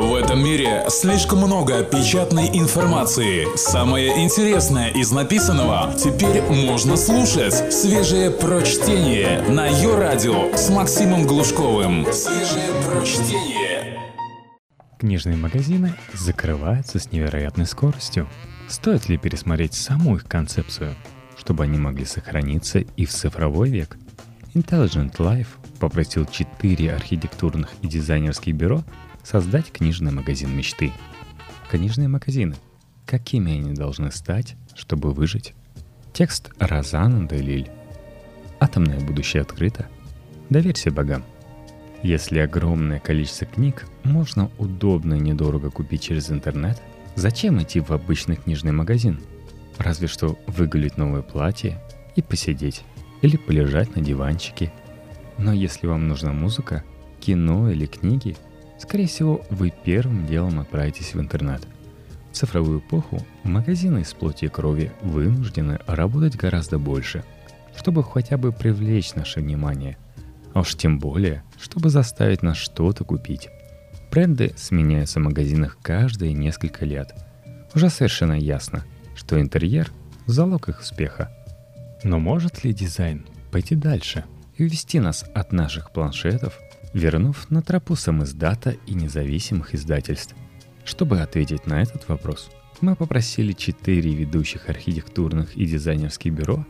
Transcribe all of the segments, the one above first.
В этом мире слишком много печатной информации. Самое интересное из написанного теперь можно слушать. Свежее прочтение на ее радио с Максимом Глушковым. Свежее прочтение. Книжные магазины закрываются с невероятной скоростью. Стоит ли пересмотреть саму их концепцию, чтобы они могли сохраниться и в цифровой век? Intelligent Life попросил четыре архитектурных и дизайнерских бюро создать книжный магазин мечты. Книжные магазины. Какими они должны стать, чтобы выжить? Текст Розана Делиль. Атомное будущее открыто. Доверься богам. Если огромное количество книг можно удобно и недорого купить через интернет, зачем идти в обычный книжный магазин? Разве что выгулить новое платье и посидеть, или полежать на диванчике. Но если вам нужна музыка, кино или книги – Скорее всего, вы первым делом отправитесь в интернет. В цифровую эпоху магазины из плоти и крови вынуждены работать гораздо больше, чтобы хотя бы привлечь наше внимание. А уж тем более, чтобы заставить нас что-то купить. Бренды сменяются в магазинах каждые несколько лет. Уже совершенно ясно, что интерьер – залог их успеха. Но может ли дизайн пойти дальше и увести нас от наших планшетов – вернув на тропу самиздата и независимых издательств. Чтобы ответить на этот вопрос, мы попросили четыре ведущих архитектурных и дизайнерских бюро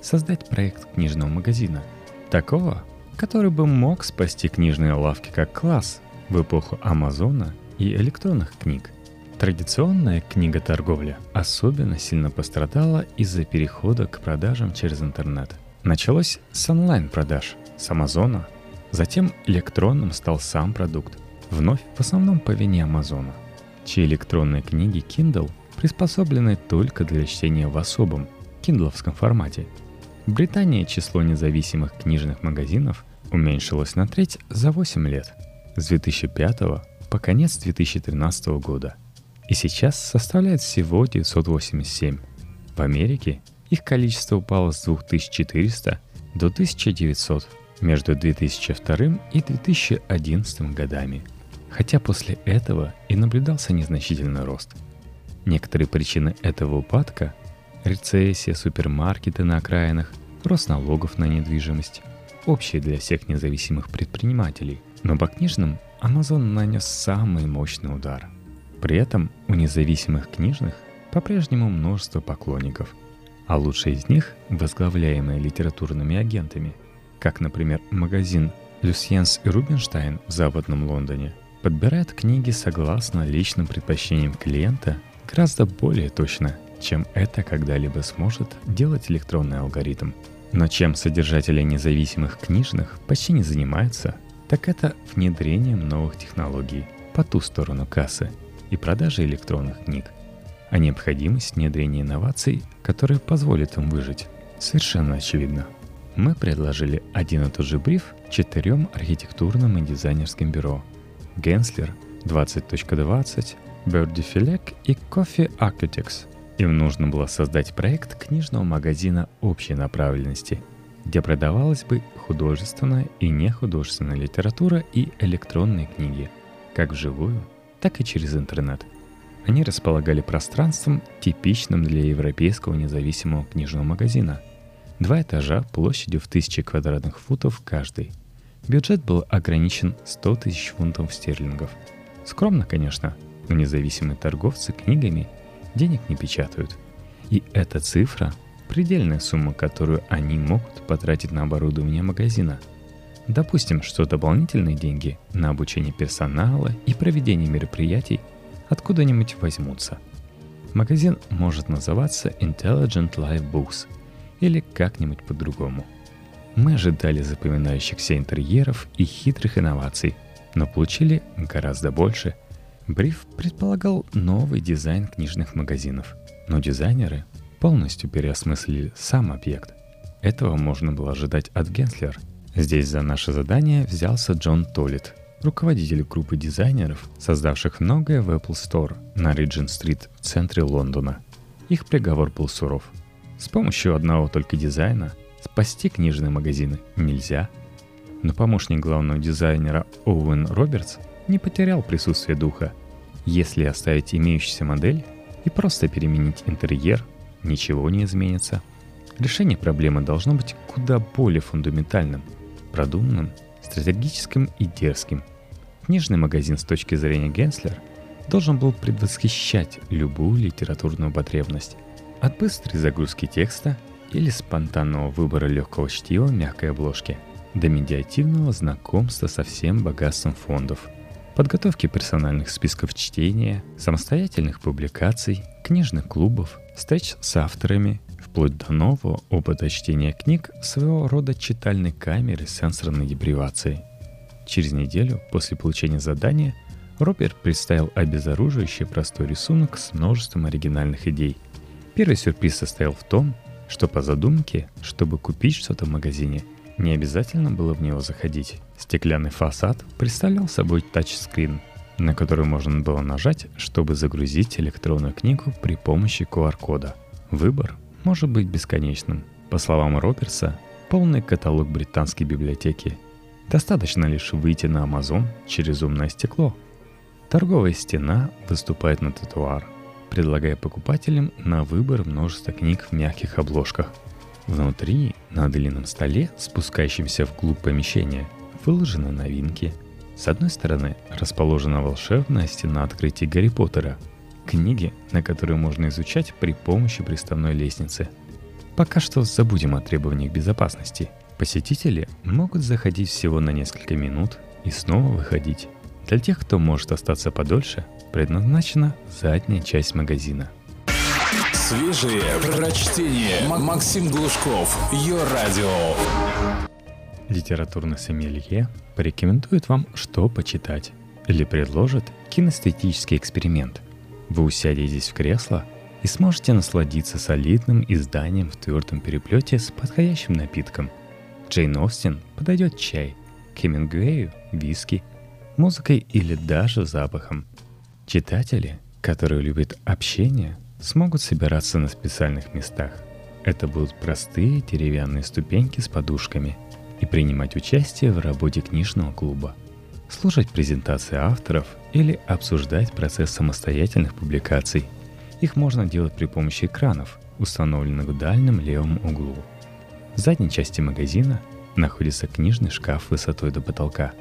создать проект книжного магазина, такого, который бы мог спасти книжные лавки как класс в эпоху Амазона и электронных книг. Традиционная книготорговля особенно сильно пострадала из-за перехода к продажам через интернет. Началось с онлайн-продаж, с Амазона – Затем электронным стал сам продукт, вновь в основном по вине Амазона, чьи электронные книги Kindle приспособлены только для чтения в особом, киндловском формате. В Британии число независимых книжных магазинов уменьшилось на треть за 8 лет, с 2005 по конец 2013 года, и сейчас составляет всего 987. В Америке их количество упало с 2400 до 1900 между 2002 и 2011 годами, хотя после этого и наблюдался незначительный рост. Некоторые причины этого упадка – рецессия, супермаркеты на окраинах, рост налогов на недвижимость – общие для всех независимых предпринимателей, но по книжным Amazon нанес самый мощный удар. При этом у независимых книжных по-прежнему множество поклонников, а лучшие из них, возглавляемые литературными агентами – как, например, магазин «Люсьенс и Рубинштайн» в Западном Лондоне, подбирает книги согласно личным предпочтениям клиента гораздо более точно, чем это когда-либо сможет делать электронный алгоритм. Но чем содержатели независимых книжных почти не занимаются, так это внедрением новых технологий по ту сторону кассы и продажи электронных книг. А необходимость внедрения инноваций, которые позволят им выжить, совершенно очевидна мы предложили один и тот же бриф четырем архитектурным и дизайнерским бюро. Генслер 20.20, Birdie Филек и Coffee Architects. Им нужно было создать проект книжного магазина общей направленности, где продавалась бы художественная и нехудожественная литература и электронные книги, как вживую, так и через интернет. Они располагали пространством, типичным для европейского независимого книжного магазина – Два этажа площадью в тысячи квадратных футов каждый. Бюджет был ограничен 100 тысяч фунтов стерлингов. Скромно, конечно, но независимые торговцы книгами денег не печатают. И эта цифра – предельная сумма, которую они могут потратить на оборудование магазина. Допустим, что дополнительные деньги на обучение персонала и проведение мероприятий откуда-нибудь возьмутся. Магазин может называться Intelligent Life Books – или как-нибудь по-другому. Мы ожидали запоминающихся интерьеров и хитрых инноваций, но получили гораздо больше. Бриф предполагал новый дизайн книжных магазинов, но дизайнеры полностью переосмыслили сам объект. Этого можно было ожидать от Генслер. Здесь за наше задание взялся Джон Толлит, руководитель группы дизайнеров, создавших многое в Apple Store на Риджин-стрит в центре Лондона. Их приговор был суров – с помощью одного только дизайна спасти книжные магазины нельзя. Но помощник главного дизайнера Оуэн Робертс не потерял присутствие духа. Если оставить имеющуюся модель и просто переменить интерьер, ничего не изменится. Решение проблемы должно быть куда более фундаментальным, продуманным, стратегическим и дерзким. Книжный магазин с точки зрения Генслер должен был предвосхищать любую литературную потребность. От быстрой загрузки текста или спонтанного выбора легкого чтива мягкой обложки до медиативного знакомства со всем богатством фондов, подготовки персональных списков чтения, самостоятельных публикаций, книжных клубов, встреч с авторами, вплоть до нового опыта чтения книг своего рода читальной камеры сенсорной депривацией. Через неделю после получения задания Роберт представил обезоруживающий простой рисунок с множеством оригинальных идей. Первый сюрприз состоял в том, что по задумке, чтобы купить что-то в магазине, не обязательно было в него заходить. Стеклянный фасад представлял собой тачскрин, на который можно было нажать, чтобы загрузить электронную книгу при помощи QR-кода. Выбор может быть бесконечным. По словам Роберса, полный каталог британской библиотеки. Достаточно лишь выйти на Amazon через умное стекло. Торговая стена выступает на тротуар – предлагая покупателям на выбор множество книг в мягких обложках. Внутри, на длинном столе, спускающемся вглубь помещения, выложены новинки. С одной стороны расположена волшебная стена открытий Гарри Поттера, книги, на которые можно изучать при помощи приставной лестницы. Пока что забудем о требованиях безопасности. Посетители могут заходить всего на несколько минут и снова выходить. Для тех, кто может остаться подольше, предназначена задняя часть магазина. Свежие прочтение. Максим Глушков. Ее радио. Литературный сомелье порекомендует вам, что почитать, или предложит кинестетический эксперимент. Вы усядетесь в кресло и сможете насладиться солидным изданием в твердом переплете с подходящим напитком. Джейн Остин подойдет чай, Хемингуэю – виски, музыкой или даже запахом – Читатели, которые любят общение, смогут собираться на специальных местах. Это будут простые деревянные ступеньки с подушками и принимать участие в работе книжного клуба, слушать презентации авторов или обсуждать процесс самостоятельных публикаций. Их можно делать при помощи экранов, установленных в дальнем левом углу. В задней части магазина находится книжный шкаф высотой до потолка.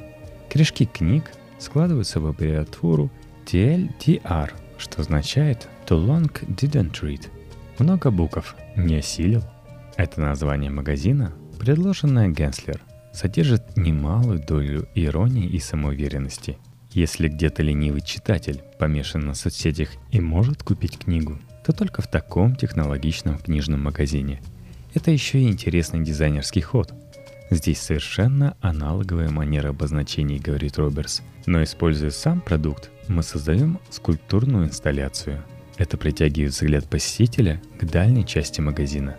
Корешки книг складываются в аббревиатуру TLDR, что означает Too Long Didn't Read. Много букв не осилил. Это название магазина, предложенное Генслер, содержит немалую долю иронии и самоуверенности. Если где-то ленивый читатель помешан на соцсетях и может купить книгу, то только в таком технологичном книжном магазине. Это еще и интересный дизайнерский ход – Здесь совершенно аналоговая манера обозначений, говорит Роберс. Но используя сам продукт, мы создаем скульптурную инсталляцию. Это притягивает взгляд посетителя к дальней части магазина.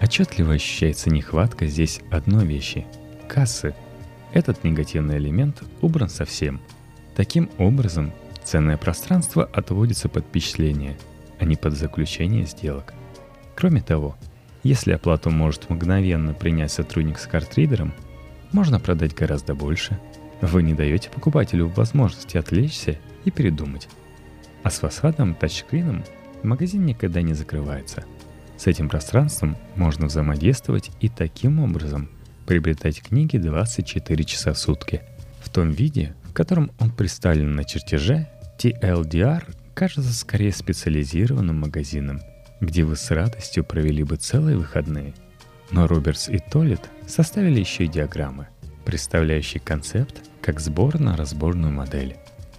Отчетливо ощущается нехватка здесь одной вещи – кассы. Этот негативный элемент убран совсем. Таким образом, ценное пространство отводится под впечатление, а не под заключение сделок. Кроме того, если оплату может мгновенно принять сотрудник с картридером, можно продать гораздо больше. Вы не даете покупателю возможности отвлечься и передумать. А с фасадом тачскрином магазин никогда не закрывается. С этим пространством можно взаимодействовать и таким образом приобретать книги 24 часа в сутки. В том виде, в котором он представлен на чертеже, TLDR кажется скорее специализированным магазином – где вы с радостью провели бы целые выходные. Но Робертс и Толлет составили еще и диаграммы, представляющие концепт как сборно-разборную модель,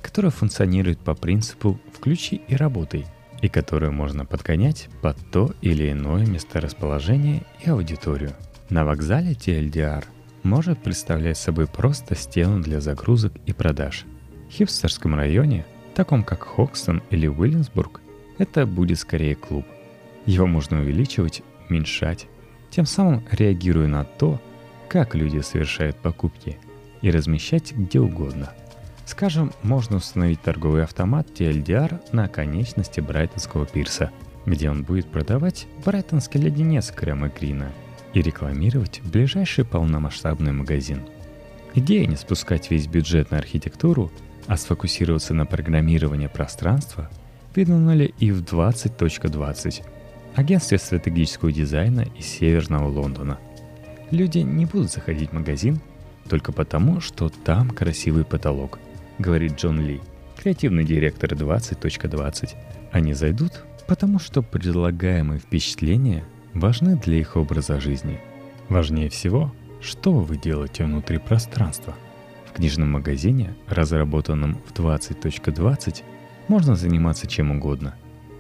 которая функционирует по принципу «включи и работай», и которую можно подгонять под то или иное месторасположение и аудиторию. На вокзале TLDR может представлять собой просто стену для загрузок и продаж. В хипстерском районе, таком как Хокстон или Уильямсбург, это будет скорее клуб. Его можно увеличивать, уменьшать, тем самым реагируя на то, как люди совершают покупки, и размещать где угодно. Скажем, можно установить торговый автомат TLDR на конечности Брайтонского пирса, где он будет продавать брайтонский леденец Крема Грина и рекламировать ближайший полномасштабный магазин. Идея не спускать весь бюджет на архитектуру а сфокусироваться на программировании пространства выдвинули и в 20.20, агентстве стратегического дизайна из Северного Лондона. Люди не будут заходить в магазин только потому, что там красивый потолок, говорит Джон Ли, креативный директор 20.20. Они зайдут, потому что предлагаемые впечатления важны для их образа жизни. Важнее всего, что вы делаете внутри пространства. В книжном магазине, разработанном в 20.20, можно заниматься чем угодно.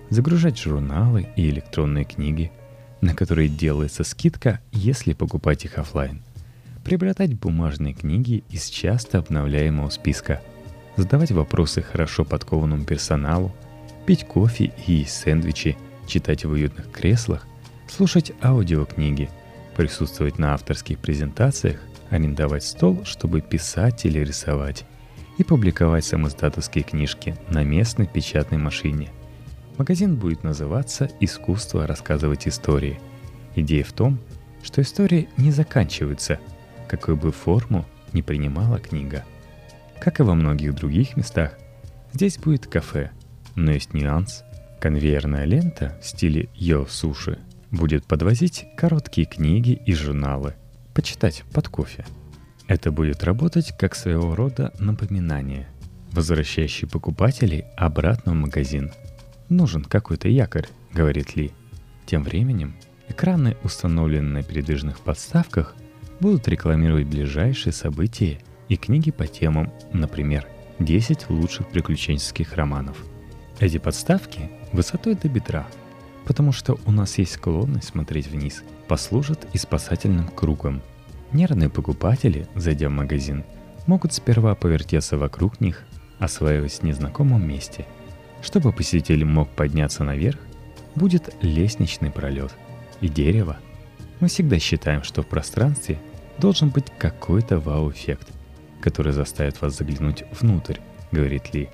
Загружать журналы и электронные книги, на которые делается скидка, если покупать их офлайн. Приобретать бумажные книги из часто обновляемого списка. Задавать вопросы хорошо подкованному персоналу, пить кофе и сэндвичи, читать в уютных креслах, слушать аудиокниги, присутствовать на авторских презентациях, арендовать стол, чтобы писать или рисовать, и публиковать самоздатовские книжки на местной печатной машине. Магазин будет называться «Искусство рассказывать истории». Идея в том, что истории не заканчиваются, какой бы форму не принимала книга. Как и во многих других местах, здесь будет кафе, но есть нюанс. Конвейерная лента в стиле йо-суши будет подвозить короткие книги и журналы, почитать под кофе – это будет работать как своего рода напоминание, возвращающий покупателей обратно в магазин. «Нужен какой-то якорь», — говорит Ли. Тем временем экраны, установленные на передвижных подставках, будут рекламировать ближайшие события и книги по темам, например, 10 лучших приключенческих романов. Эти подставки высотой до бедра, потому что у нас есть склонность смотреть вниз, послужат и спасательным кругом — Нервные покупатели, зайдя в магазин, могут сперва повертеться вокруг них, осваиваясь в незнакомом месте. Чтобы посетитель мог подняться наверх, будет лестничный пролет и дерево. Мы всегда считаем, что в пространстве должен быть какой-то вау-эффект, который заставит вас заглянуть внутрь, говорит Ли.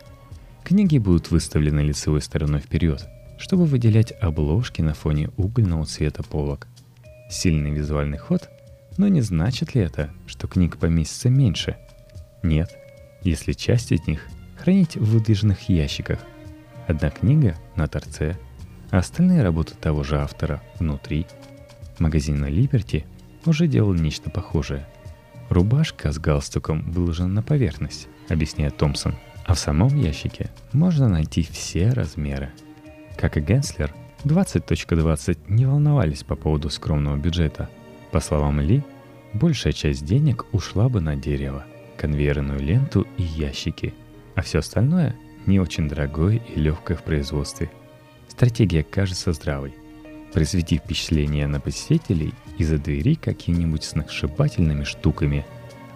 Книги будут выставлены лицевой стороной вперед, чтобы выделять обложки на фоне угольного цвета полок. Сильный визуальный ход но не значит ли это, что книг поместится меньше? Нет, если часть из них хранить в выдвижных ящиках. Одна книга на торце, а остальные работы того же автора внутри. Магазин Либерти уже делал нечто похожее. Рубашка с галстуком выложена на поверхность, объясняет Томпсон, а в самом ящике можно найти все размеры. Как и Генслер, 20.20 .20 не волновались по поводу скромного бюджета – по словам Ли, большая часть денег ушла бы на дерево, конвейерную ленту и ящики, а все остальное не очень дорогое и легкое в производстве. Стратегия кажется здравой. Произведи впечатление на посетителей из-за двери какими-нибудь сногсшибательными штуками,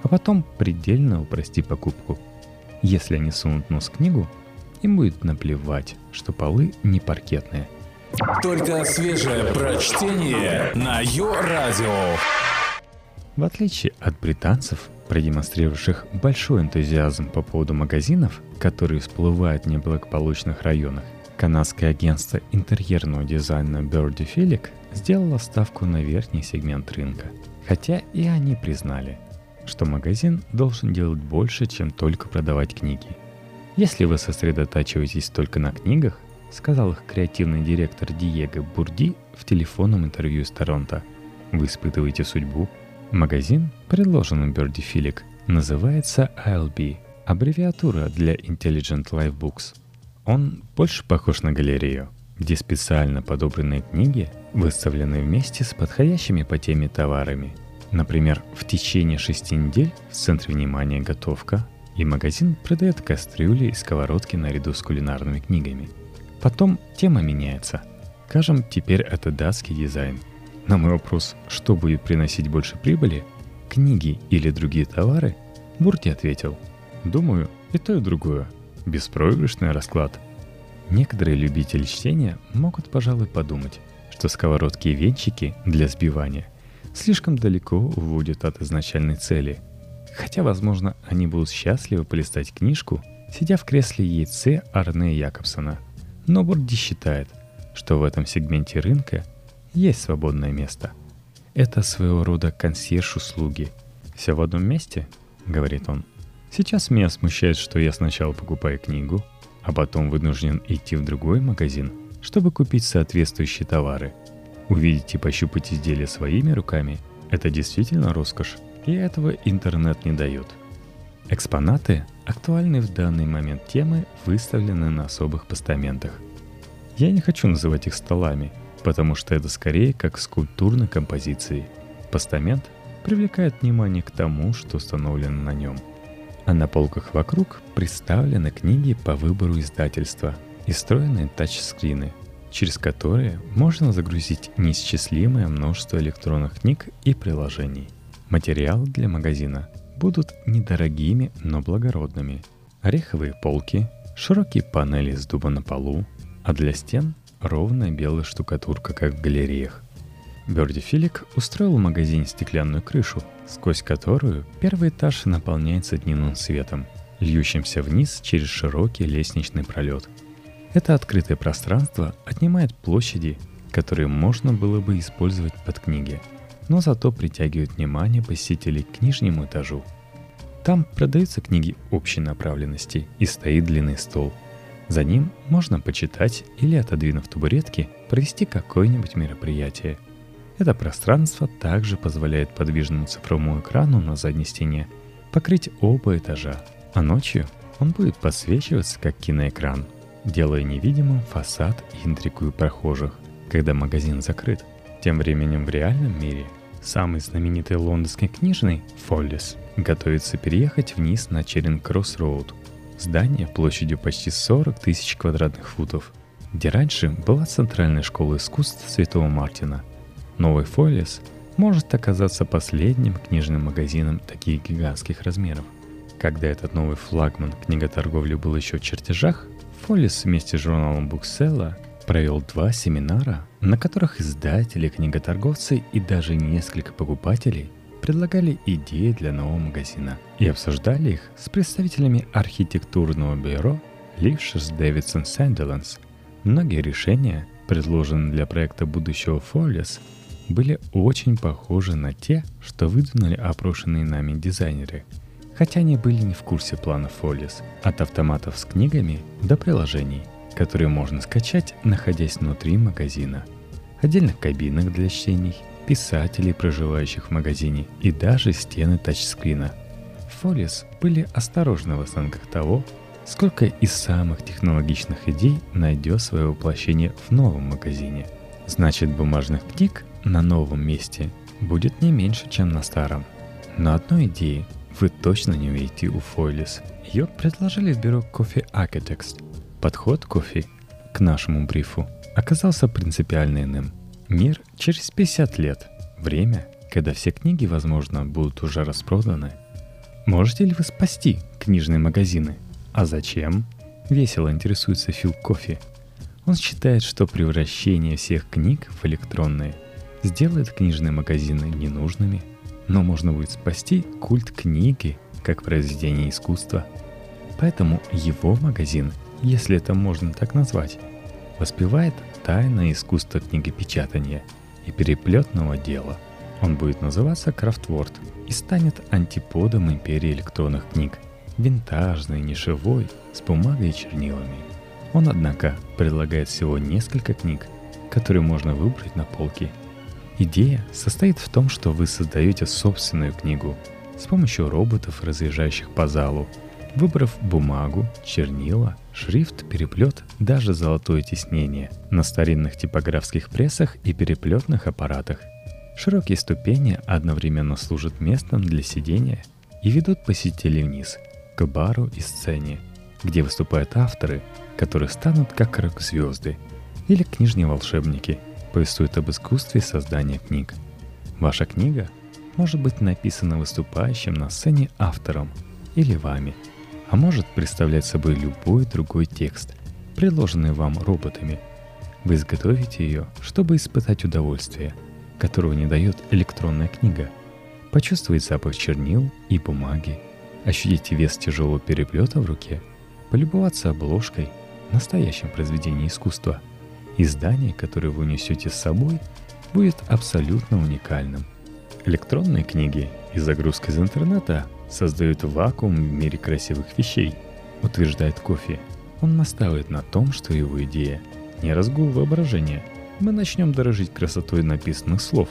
а потом предельно упрости покупку. Если они сунут нос в книгу, им будет наплевать, что полы не паркетные – только свежее прочтение на Йо-Радио. В отличие от британцев, продемонстрировавших большой энтузиазм по поводу магазинов, которые всплывают в неблагополучных районах, канадское агентство интерьерного дизайна Birdie Filic сделало ставку на верхний сегмент рынка. Хотя и они признали, что магазин должен делать больше, чем только продавать книги. Если вы сосредотачиваетесь только на книгах, сказал их креативный директор Диего Бурди в телефонном интервью с Торонто. Вы испытываете судьбу? Магазин, предложенный Берди Филик, называется ILB, аббревиатура для Intelligent Life Books. Он больше похож на галерею, где специально подобранные книги выставлены вместе с подходящими по теме товарами. Например, в течение шести недель в центре внимания готовка, и магазин продает кастрюли и сковородки наряду с кулинарными книгами – Потом тема меняется. Скажем, теперь это датский дизайн. На мой вопрос, что будет приносить больше прибыли, книги или другие товары, Бурти ответил, думаю, и то, и другое. Беспроигрышный расклад. Некоторые любители чтения могут, пожалуй, подумать, что сковородки и венчики для сбивания слишком далеко уводят от изначальной цели. Хотя, возможно, они будут счастливы полистать книжку, сидя в кресле яйце Арне Якобсона – но Борди считает, что в этом сегменте рынка есть свободное место. Это своего рода консьерж услуги. Все в одном месте, говорит он. Сейчас меня смущает, что я сначала покупаю книгу, а потом вынужден идти в другой магазин, чтобы купить соответствующие товары. Увидеть и пощупать изделия своими руками – это действительно роскошь, и этого интернет не дает. Экспонаты, актуальные в данный момент темы, выставлены на особых постаментах. Я не хочу называть их столами, потому что это скорее как скульптурной композиции. Постамент привлекает внимание к тому, что установлено на нем – а на полках вокруг представлены книги по выбору издательства и встроенные тачскрины, через которые можно загрузить неисчислимое множество электронных книг и приложений. Материалы для магазина будут недорогими, но благородными. Ореховые полки, широкие панели из дуба на полу, а для стен ровная белая штукатурка, как в галереях. Берди Филик устроил в магазине стеклянную крышу, сквозь которую первый этаж наполняется дневным светом, льющимся вниз через широкий лестничный пролет. Это открытое пространство отнимает площади, которые можно было бы использовать под книги, но зато притягивает внимание посетителей к нижнему этажу. Там продаются книги общей направленности и стоит длинный стол. За ним можно почитать или, отодвинув табуретки, провести какое-нибудь мероприятие – это пространство также позволяет подвижному цифровому экрану на задней стене покрыть оба этажа, а ночью он будет подсвечиваться как киноэкран, делая невидимым фасад и интригую прохожих, когда магазин закрыт. Тем временем в реальном мире самый знаменитый лондонский книжный Фоллис готовится переехать вниз на Черинг-Кросс-Роуд, здание площадью почти 40 тысяч квадратных футов, где раньше была Центральная школа искусств Святого Мартина – Новый Фолиес может оказаться последним книжным магазином таких гигантских размеров. Когда этот новый флагман книготорговли был еще в чертежах, Фолис вместе с журналом Букселла провел два семинара, на которых издатели, книготорговцы и даже несколько покупателей предлагали идеи для нового магазина и обсуждали их с представителями архитектурного бюро Лившес Дэвидсон Сэнделанс. Многие решения, предложенные для проекта будущего Фолис, были очень похожи на те, что выдвинули опрошенные нами дизайнеры, хотя они были не в курсе плана Фолис, от автоматов с книгами до приложений, которые можно скачать, находясь внутри магазина, отдельных кабинок для чтений, писателей, проживающих в магазине и даже стены тачскрина. Фолис были осторожны в оценках того, сколько из самых технологичных идей найдет свое воплощение в новом магазине. Значит, бумажных книг на новом месте будет не меньше, чем на старом. Но одной идеи вы точно не увидите у Фойлис. Ее предложили в бюро Coffee Architects. Подход кофе к нашему брифу оказался принципиально иным. Мир через 50 лет. Время, когда все книги, возможно, будут уже распроданы. Можете ли вы спасти книжные магазины? А зачем? Весело интересуется Фил Кофе. Он считает, что превращение всех книг в электронные – сделает книжные магазины ненужными, но можно будет спасти культ книги как произведение искусства. Поэтому его магазин, если это можно так назвать, воспевает тайное искусство книгопечатания и переплетного дела. Он будет называться Крафтворд и станет антиподом империи электронных книг, винтажный, нишевой, с бумагой и чернилами. Он, однако, предлагает всего несколько книг, которые можно выбрать на полке – Идея состоит в том, что вы создаете собственную книгу с помощью роботов, разъезжающих по залу, выбрав бумагу, чернила, шрифт, переплет, даже золотое тиснение на старинных типографских прессах и переплетных аппаратах. Широкие ступени одновременно служат местом для сидения и ведут посетителей вниз, к бару и сцене, где выступают авторы, которые станут как рок-звезды или книжные волшебники – повествует об искусстве создания книг. Ваша книга может быть написана выступающим на сцене автором или вами, а может представлять собой любой другой текст, предложенный вам роботами. Вы изготовите ее, чтобы испытать удовольствие, которого не дает электронная книга, почувствовать запах чернил и бумаги, ощутить вес тяжелого переплета в руке, полюбоваться обложкой, настоящим произведением искусства – Издание, которое вы несете с собой, будет абсолютно уникальным. Электронные книги и загрузка из интернета создают вакуум в мире красивых вещей, утверждает Кофи. Он настаивает на том, что его идея не разгул воображения. Мы начнем дорожить красотой написанных слов.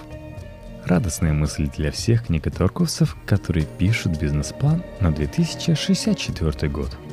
Радостная мысль для всех книготорговцев, которые пишут бизнес-план на 2064 год –